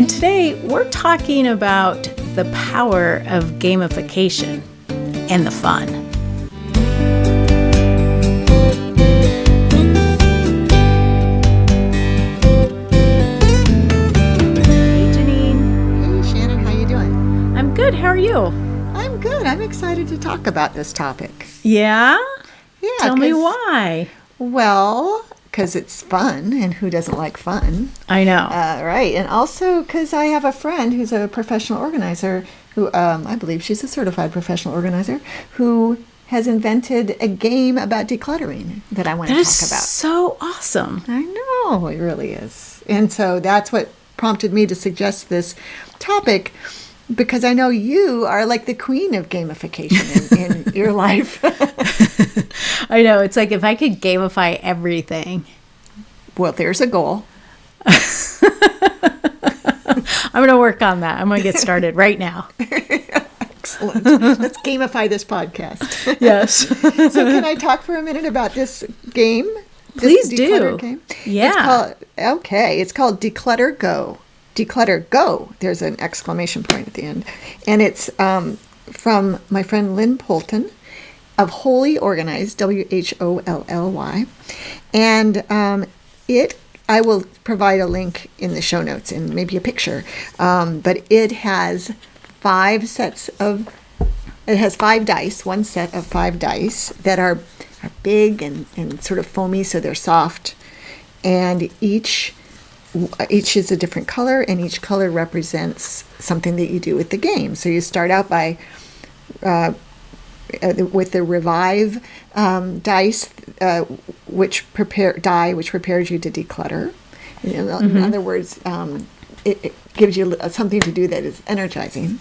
And today we're talking about the power of gamification and the fun. Hey Janine, Hey Shannon, how you doing? I'm good. How are you? I'm good. I'm excited to talk about this topic. Yeah? Yeah. Tell me why. Well, because it's fun, and who doesn't like fun? I know. Uh, right, and also because I have a friend who's a professional organizer who um, I believe she's a certified professional organizer who has invented a game about decluttering that I want that to talk about. so awesome. I know it really is, and so that's what prompted me to suggest this topic because I know you are like the queen of gamification in, in your life. I know. It's like if I could gamify everything. well, there's a goal. I'm going to work on that. I'm going to get started right now. Excellent. Let's gamify this podcast. Yes. so can I talk for a minute about this game? This Please do. Game? Yeah. It's called, okay, it's called Declutter Go. Declutter Go. There's an exclamation point at the end, and it's um, from my friend Lynn Polton of Wholly Organized. W H O L L Y, and um, it. I will provide a link in the show notes and maybe a picture, um, but it has five sets of it has five dice, one set of five dice that are, are big and, and sort of foamy, so they're soft. And each each is a different color, and each color represents something that you do with the game. So you start out by uh, uh, with the revive um, dice, uh, which prepare die, which prepares you to declutter. In, in other words, um, it, it gives you something to do that is energizing.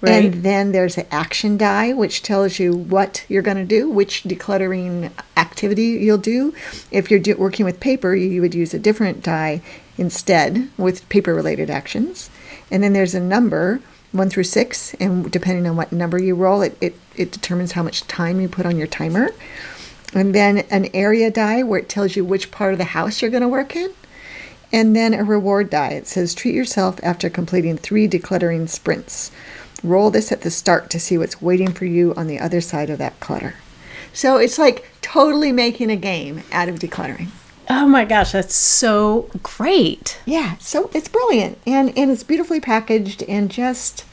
Right. And then there's the action die, which tells you what you're going to do, which decluttering activity you'll do. If you're do, working with paper, you would use a different die instead with paper related actions. And then there's a number, one through six, and depending on what number you roll, it, it, it determines how much time you put on your timer. And then an area die where it tells you which part of the house you're going to work in. And then a reward die. It says treat yourself after completing three decluttering sprints. Roll this at the start to see what's waiting for you on the other side of that clutter. So it's like totally making a game out of decluttering. Oh my gosh, that's so great. Yeah, so it's brilliant and and it's beautifully packaged and just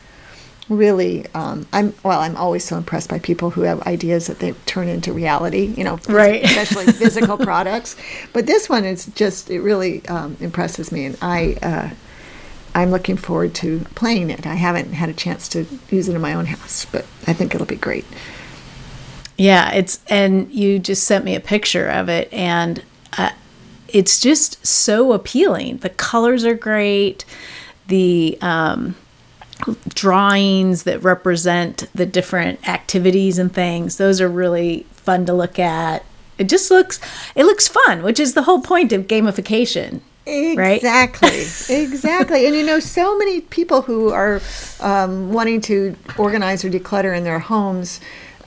really um, I'm well I'm always so impressed by people who have ideas that they turn into reality you know Right. especially physical products but this one is just it really um, impresses me and I uh, I'm looking forward to playing it I haven't had a chance to use it in my own house but I think it'll be great Yeah, it's and you just sent me a picture of it and it's just so appealing. The colors are great. The um, drawings that represent the different activities and things, those are really fun to look at. It just looks it looks fun, which is the whole point of gamification. Right? Exactly. exactly. And you know, so many people who are um, wanting to organize or declutter in their homes,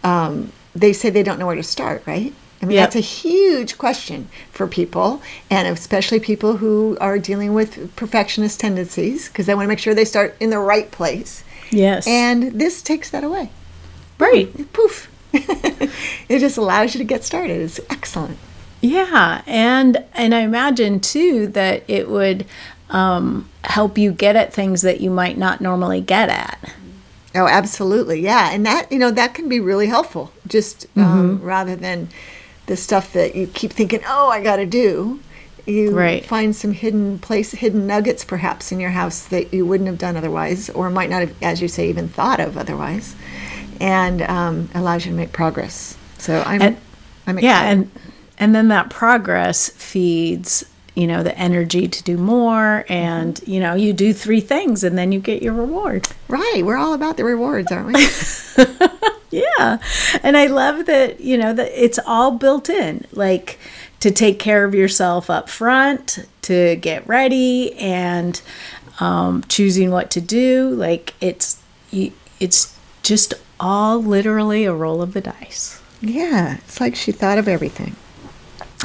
um, they say they don't know where to start, right? I mean, Yep. that's a huge question for people, and especially people who are dealing with perfectionist tendencies because they want to make sure they start in the right place. Yes. And this takes that away. right. Poof. it just allows you to get started. It's excellent. Yeah, and and I imagine too that it would um, help you get at things that you might not normally get at. Oh, absolutely. Yeah. And that, you know, that can be really helpful just um, rather than the stuff that you keep thinking, oh, I got to do. You Right. find some hidden place, hidden nuggets perhaps in your house that you wouldn't have done otherwise, or might not have, as you say, even thought of otherwise, and um, allows you to make progress. So I'm, And- I'm Yeah, and and then that progress feeds you know the energy to do more and you know you do three things and then you get your reward Right. We're all about the rewards, aren't we? yeah and i love that you know that it's all built in like to take care of yourself up front to get ready and um, choosing what to do like it's it's just all literally a roll of the dice yeah. It's like she thought of everything.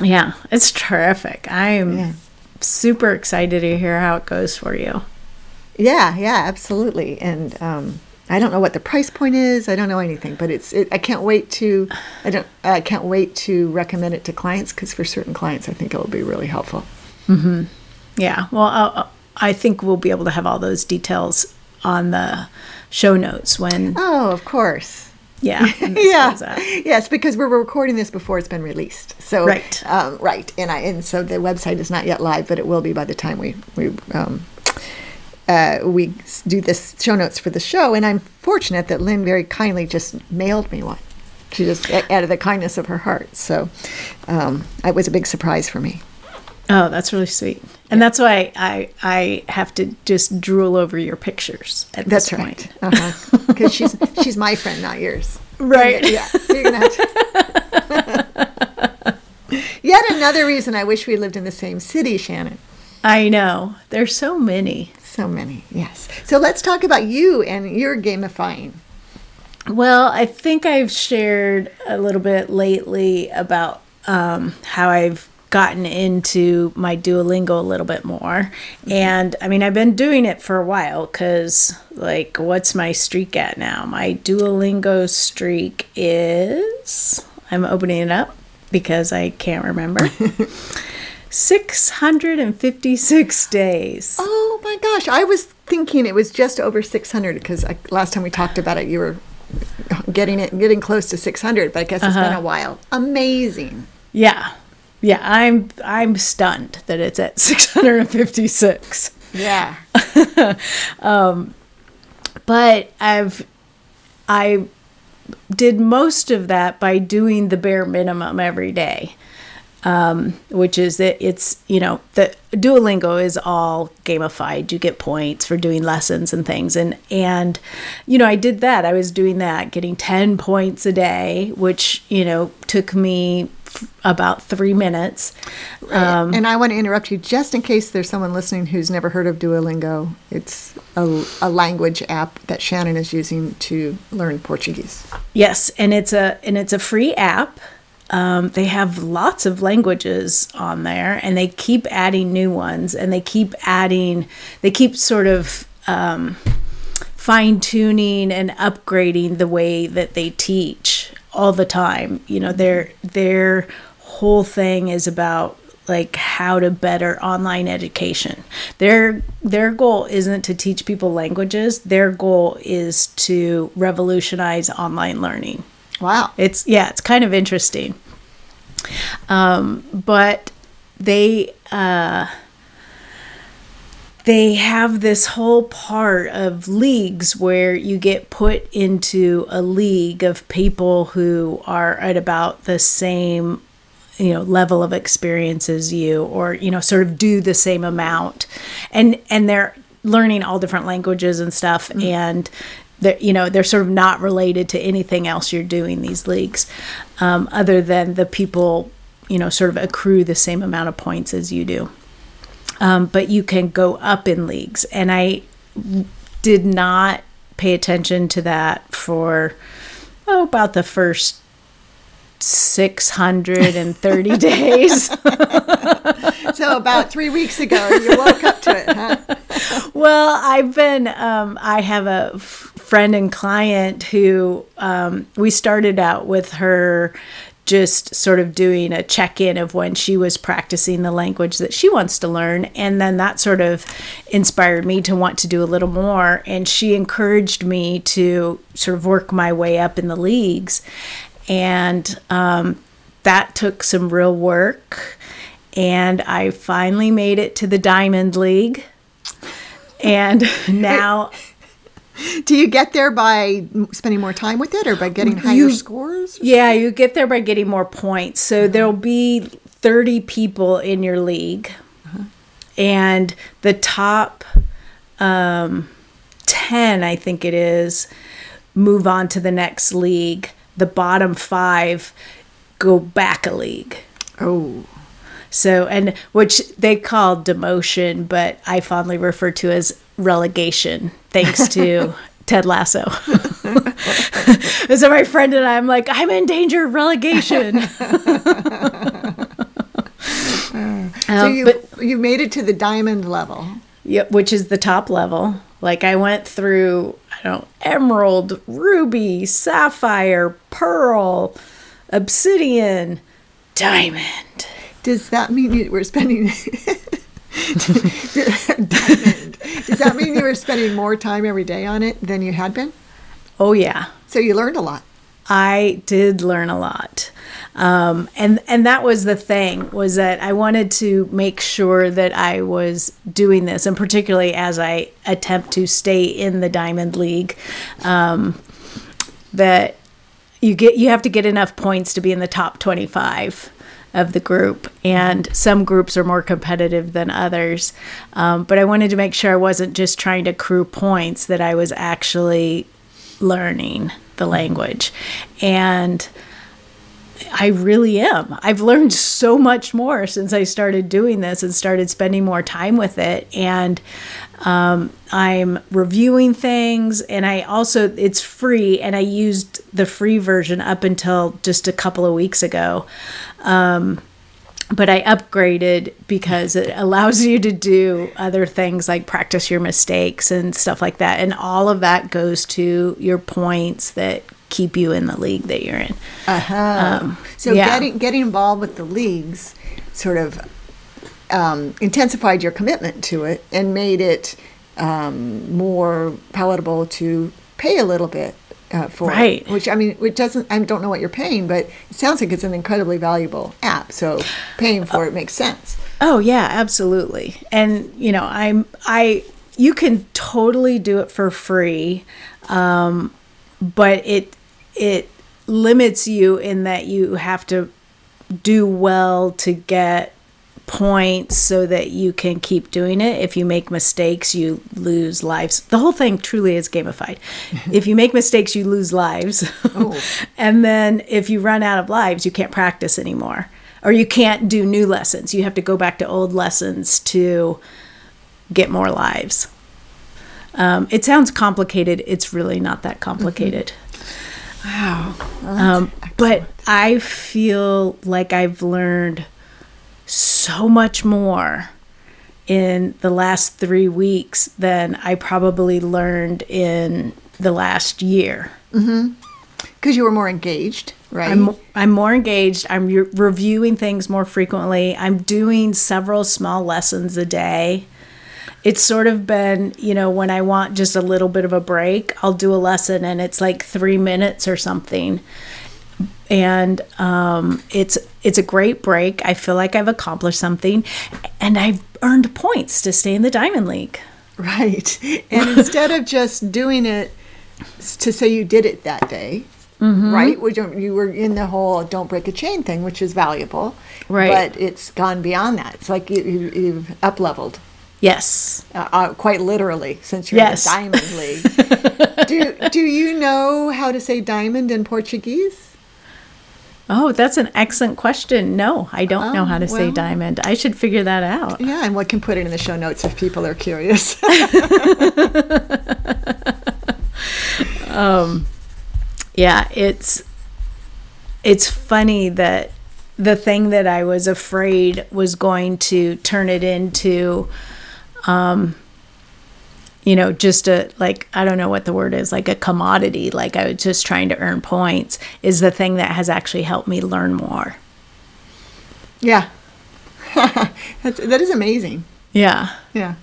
yeah it's terrific i'm Yeah. super excited to hear how it goes for you Yeah, yeah, absolutely. And um, I don't know what the price point is. I don't know anything, but it's. It, I can't wait to. I don't. I can't wait to recommend it to clients because for certain clients, I think it will be really helpful. Mm-hmm. Yeah. Well, uh, I think we'll be able to have all those details on the show notes when, Oh, of course. yeah. yeah. Yes, because we're recording this before it's been released. So Right. um, right, and I and so the website is not yet live, but it will be by the time we we um, uh, we do this show notes for the show. And I'm fortunate that Lynn very kindly just mailed me one. She just out of the kindness of her heart. So um, it was a big surprise for me. Oh, that's really sweet. And that's why I, I have to just drool over your pictures at That's this right. point. Uh-huh. Because she's she's my friend, not yours. Right. Yeah. So you're gonna have to. Yet another reason I wish we lived in the same city, Shannon. I know. There's so many. So many, yes. So let's talk about you and your gamifying. Well, I think I've shared a little bit lately about um, how I've gotten into my Duolingo a little bit more. And I mean, I've been doing it for a while because, like, what's my streak at now? My Duolingo streak is, I'm opening it up because I can't remember. 656 days. Oh my gosh, I was thinking it was just over 600 because last time we talked about it, you were getting it, getting close to 600. But I guess it's been a uh-huh. while. Amazing. Yeah. Yeah, I'm I'm stunned that it's at 656. Yeah. Um, but I've I did most of that by doing the bare minimum every day. Um, which is that it's you know the Duolingo is all gamified. You get points for doing lessons and things, and and you know I did that. I was doing that, getting ten points a day, which you know took me f- about three minutes. Um, and I want to interrupt you just in case there's someone listening who's never heard of Duolingo. It's a, a language app that Shannon is using to learn Portuguese. Yes, and it's a and it's a free app. Um, they have lots of languages on there, and they keep adding new ones, and they keep adding. They keep sort of um, fine tuning and upgrading the way that they teach all the time. You know, their their whole thing is about like how to better online education. Their their goal isn't to teach people languages. Their goal is to revolutionize online learning. Wow. It's yeah, it's kind of interesting. Um, but they uh, they have this whole part of leagues where you get put into a league of people who are at about the same you know level of experience as you or you know sort of do the same amount and and they're learning all different languages and stuff and they're you know they're sort of not related to anything else you're doing these leagues um, other than the people you know sort of accrue the same amount of points as you do. Um, but you can go up in leagues. And i did not pay attention to that for oh, about the first 630 days. So about three weeks ago, you woke up to it, huh? well i've been um, i have a f- friend and client who um, we started out with her just sort of doing a check-in of when she was practicing the language that she wants to learn. And then that sort of inspired me to want to do a little more. And she encouraged me to sort of work my way up in the leagues. And um, that took some real work. And i finally made it to the diamond league. And now Do you get there by spending more time with it or by getting higher You- scores? Yeah, you get there by getting more points. So there'll be 30 people in your league. and the top um, 10, I think it is, move on to the next league. The bottom five go back a league. Oh. So, and which they call demotion, but I fondly refer to as relegation, thanks to Ted Lasso. so my friend and I, I'm like, I'm in danger of relegation. so um, you but- you made it to the diamond level. Yep, which is the top level. Like I went through, I don't emerald, ruby, sapphire, pearl, obsidian, diamond. Does that mean we're spending? Does that mean you were spending more time every day on it than you had been? Oh yeah, So you learned a lot. I did learn a lot. Um, and and that was the thing was that I wanted to make sure that I was doing this, and particularly as I attempt to stay in the Diamond League, um, that you get you have to get enough points to be in the top twenty five of the group, and some groups are more competitive than others. Um, but I wanted to make sure I wasn't just trying to accrue points; that I was actually learning the language, and I really am. I've learned so much more since I started doing this and started spending more time with it. And um, I'm reviewing things, and I also, it's free, and I used the free version up until just a couple of weeks ago. Um, but I upgraded because it allows you to do other things like practice your mistakes and stuff like that. And all of that goes to your points that keep you in the league that you're in. Uh-huh. so yeah. getting getting involved with the leagues sort of um, intensified your commitment to it and made it um, more palatable to pay a little bit uh, for. Right. Which I mean, it doesn't. I don't know what you're paying, but it sounds like it's an incredibly valuable app. So paying for it makes sense. Oh yeah, absolutely. And you know, I'm I you can totally do it for free, um, but it it limits you in that you have to do well to get points so that you can keep doing it. If you make mistakes, you lose lives. The whole thing truly is gamified. if you make mistakes, you lose lives. and then if you run out of lives, you can't practice anymore. Or you can't do new lessons. You have to go back to old lessons to get more lives. Um, it sounds complicated. It's really not that complicated. Wow. Um, but I feel like I've learned so much more in the last three weeks than I probably learned in the last year. Mm-hmm. Because you were more engaged, right? I'm I'm more engaged. I'm re- reviewing things more frequently. I'm doing several small lessons a day. It's sort of been, you know, when I want just a little bit of a break, I'll do a lesson and it's like 3 minutes or something. And um, it's it's a great break. I feel like I've accomplished something and I've earned points to stay in the Diamond League. Right. And instead of just doing it to say you did it that day, Mm-hmm. right? Which you you were in the whole don't break a chain thing, which is valuable. Right. But it's gone beyond that. It's like you, you, you've up leveled. Yes. Uh, uh, quite literally, since you're Yes. in the Diamond League. do Do you know how to say diamond in Portuguese? Oh, that's an excellent question. No, I don't know Oh, how to say diamond. I should figure that out. Yeah, and we can put it in the show notes if people are curious. um, yeah it's it's funny that the thing that i was afraid was going to turn it into um you know just a like i don't know what the word is like a commodity like i was just trying to earn points is the thing that has actually helped me learn more yeah, That's, that is amazing. yeah Yeah.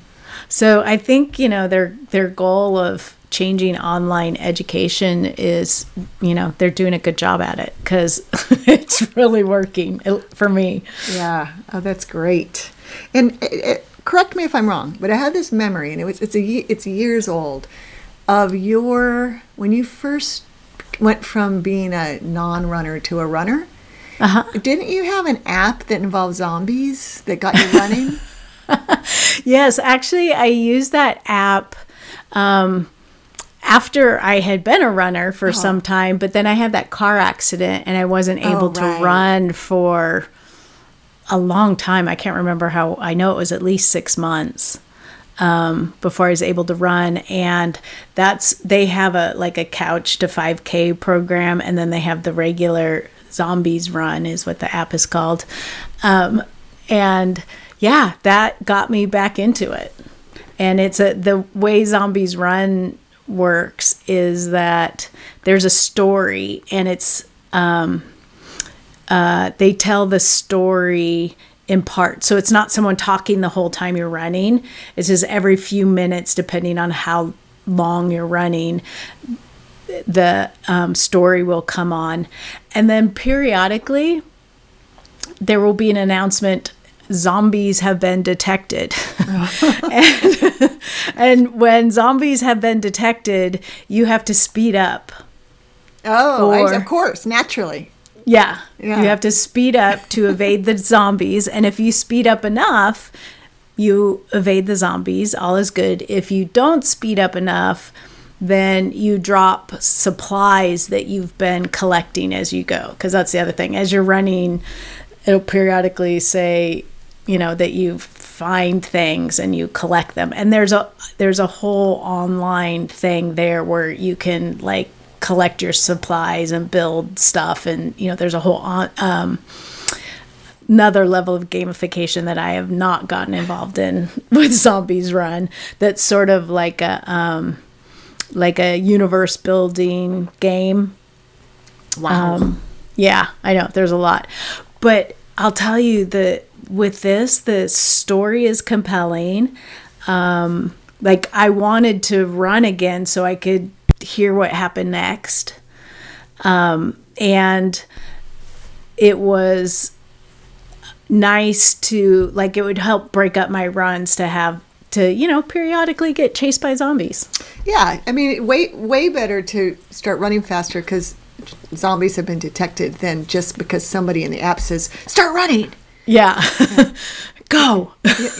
So I think you know their their goal of changing online education is you know they're doing a good job at it because it's really working uh, for me. Yeah. Oh, that's great. And uh, uh, correct me if I'm wrong, but I have this memory, and it was it's a it's years old, of your when you first went from being a non-runner to a runner. Uh huh. Didn't you have an app that involved zombies that got you running? yes, actually, I used that app um, after I had been a runner for Uh-huh. some time, but then I had that car accident and I wasn't able to Oh, right. run for a long time. I can't remember how, I know it was at least six months. Um, before I was able to run, and that's they have a like a couch to 5K program, and then they have the regular zombies run is what the app is called, um, and yeah, that got me back into it. And it's a the way zombies run works is that there's a story, and it's um, uh, they tell the story in part. So it's not someone talking the whole time you're running. It's just every few minutes, depending on how long you're running, the um, story will come on. And then periodically, there will be an announcement zombies have been detected. and, and when zombies have been detected, you have to speed up. Oh, I- of course, naturally. Yeah. Yeah. You have to speed up to evade the zombies. And if you speed up enough, you evade the zombies. All is good. If you don't speed up enough, then you drop supplies that you've been collecting as you go. Because that's the other thing. As you're running, it'll periodically say, you know, that you find things and you collect them. And there's a there's a whole online thing there where you can like collect your supplies and build stuff and you know there's a whole on, um another level of gamification that I have not gotten involved in with Zombies Run that's sort of like a um like a universe building game Wow. um, yeah, I know there's a lot, but I'll tell you that with this, the story is compelling. Um, like I wanted to run again so I could hear what happened next, um, and it was nice to like it would help break up my runs to have to you know periodically get chased by zombies. yeah, I mean, way way better to start running faster because zombies have been detected than just because somebody in the app says start running. Yeah, go.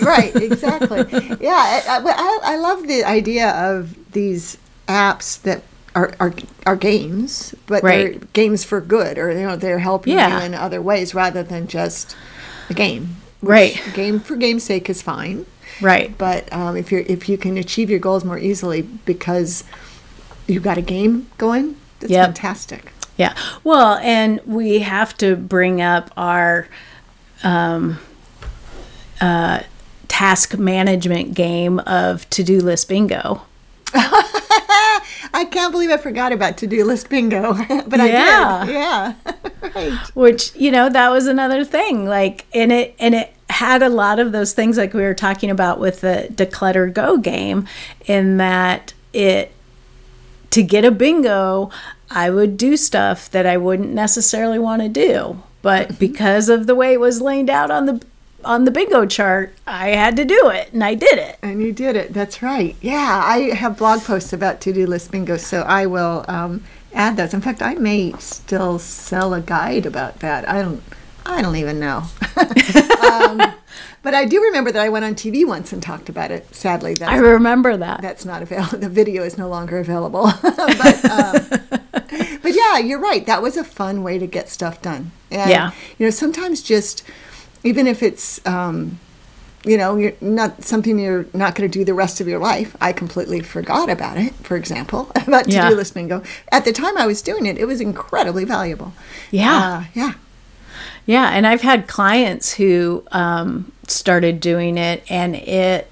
right, exactly. Yeah, I, I, I love the idea of these apps that are, are, are games, but they're games for good, or you know they're helping Yeah. you in other ways rather than just a game. Right. Game for game's sake is fine, Right. but um, if you're if you can achieve your goals more easily because you've got a game going, that's Yep. fantastic. Yeah. Well, and we have to bring up our um, uh, task management game of to do list bingo. I can't believe I forgot about to do list bingo, but Yeah. I did. Yeah, right. which you know that was another thing like and it and it had a lot of those things like we were talking about with the declutter go game in that it to get a bingo i would do stuff that i wouldn't necessarily want to do but mm-hmm. because of the way it was laid out on the on the bingo chart i had to do it and i did it And you did it. That's right. Yeah, I have blog posts about to-do list bingo, so I will um, add those. In fact, I may still sell a guide about that. I don't. I don't even know. um, but I do remember that I went on TV once and talked about it. Sadly, that's, i remember that that's not available. The video is no longer available. but um, but yeah, you're right. That was a fun way to get stuff done. And, Yeah. You know, sometimes just even if it's um, you know, you're not something you're not going to do the rest of your life. I completely forgot about it. For example, about to do Yeah. list bingo. At the time I was doing it, it was incredibly valuable. yeah Uh, yeah. Yeah, and I've had clients who um, started doing it, and it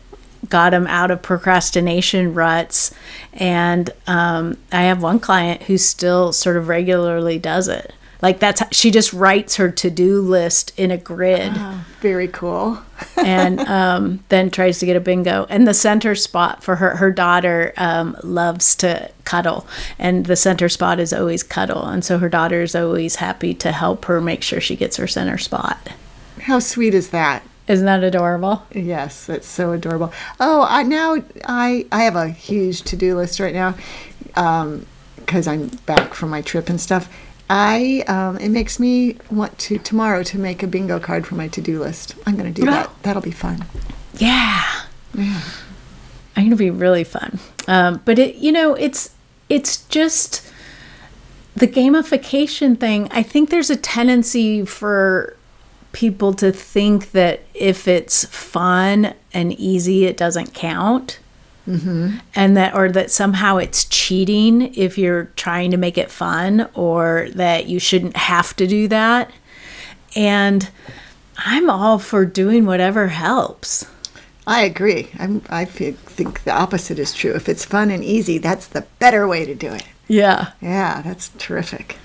got them out of procrastination ruts. And um, I have one client who still sort of regularly does it. Like that's she just writes her to do list in a grid Oh, very cool. and um, then tries to get a bingo. And the center spot for her, her daughter um, loves to cuddle, and the center spot is always cuddle. And so her daughter is always happy to help her make sure she gets her center spot. How sweet is that? Isn't that adorable? Yes, that's so adorable. Oh, I now I I have a huge to do list right now, because I'm back from my trip and stuff. I um, it makes me want to tomorrow to make a bingo card for my to do list. I'm going to do that. That'll be fun. Yeah. Yeah. I'm gonna be really fun. Um, but it, you know, it's it's just the gamification thing. I think there's a tendency for people to think that if it's fun and easy, it doesn't count. Mm-hmm. And that, or that somehow it's cheating if you're trying to make it fun, or that you shouldn't have to do that. And I'm all for doing whatever helps. I agree. I'm, I think the opposite is true. If it's fun and easy, that's the better way to do it. Yeah. Yeah, that's terrific.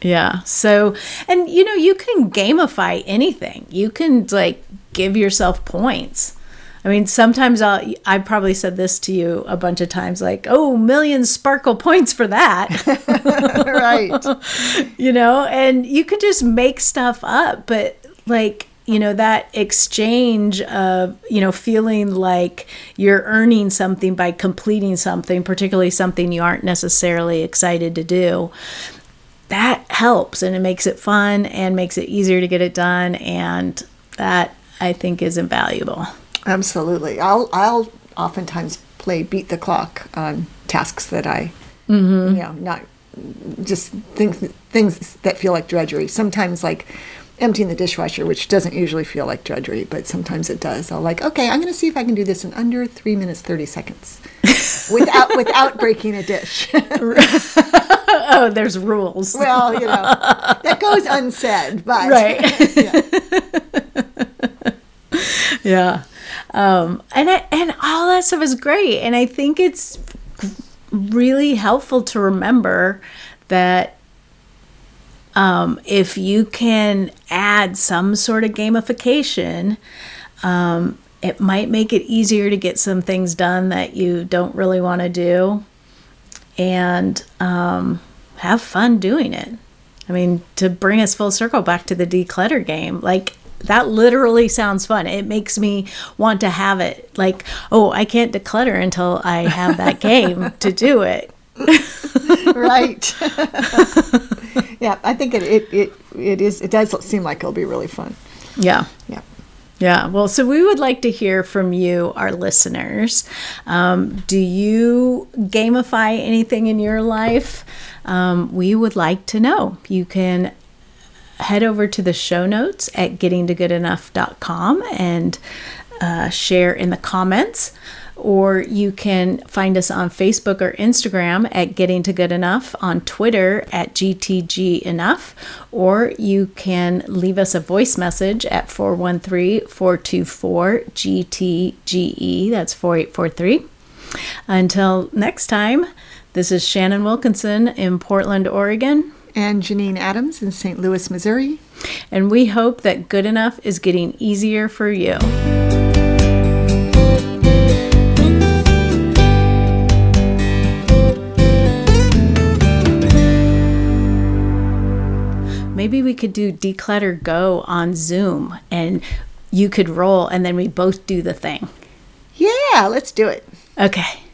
Yeah. So, and you know, you can gamify anything. You can like give yourself points. I mean, sometimes I'll, I probably said this to you a bunch of times, like, "Oh, million sparkle points for that. right. you know, and you can just make stuff up, but like, you know, that exchange of, you know, feeling like you're earning something by completing something, particularly something you aren't necessarily excited to do that helps and it makes it fun and makes it easier to get it done and that I think is invaluable. Absolutely. I'll I'll oftentimes play beat the clock on tasks that I mm-hmm. you know not just things things that feel like drudgery. Sometimes like emptying the dishwasher, which doesn't usually feel like drudgery, but sometimes it does. I'll like, okay, I'm going to see if I can do this in under three minutes thirty seconds, without without breaking a dish. oh, there's rules. Well, you know, that goes unsaid, but right. yeah. yeah. Um, and I, and all that stuff is great, and I think it's really helpful to remember that um, if you can add some sort of gamification, um, it might make it easier to get some things done that you don't really want to do and um, have fun doing it. I mean, to bring us full circle back to the declutter game, like that literally sounds fun. It makes me want to have it. Like, oh, I can't declutter until I have that game to do it. right. yeah, I think it, it it it is. It does seem like it'll be really fun. Yeah. Yeah. Yeah, well, so we would like to hear from you, our listeners. Um, do you gamify anything in your life? Um, we would like to know. You can head over to the show notes at gettingtogoodenough.com and uh, share in the comments or you can find us on Facebook or Instagram at Getting to Good Enough, on Twitter at GTG Enough, or you can leave us a voice message at 413 424 GTGE. That's 4843. Until next time, this is Shannon Wilkinson in Portland, Oregon. And Janine Adams in St. Louis, Missouri. And we hope that good enough is getting easier for you. maybe we could do declutter go on Zoom and you could roll and then we both do the thing. Yeah, let's do it. Okay.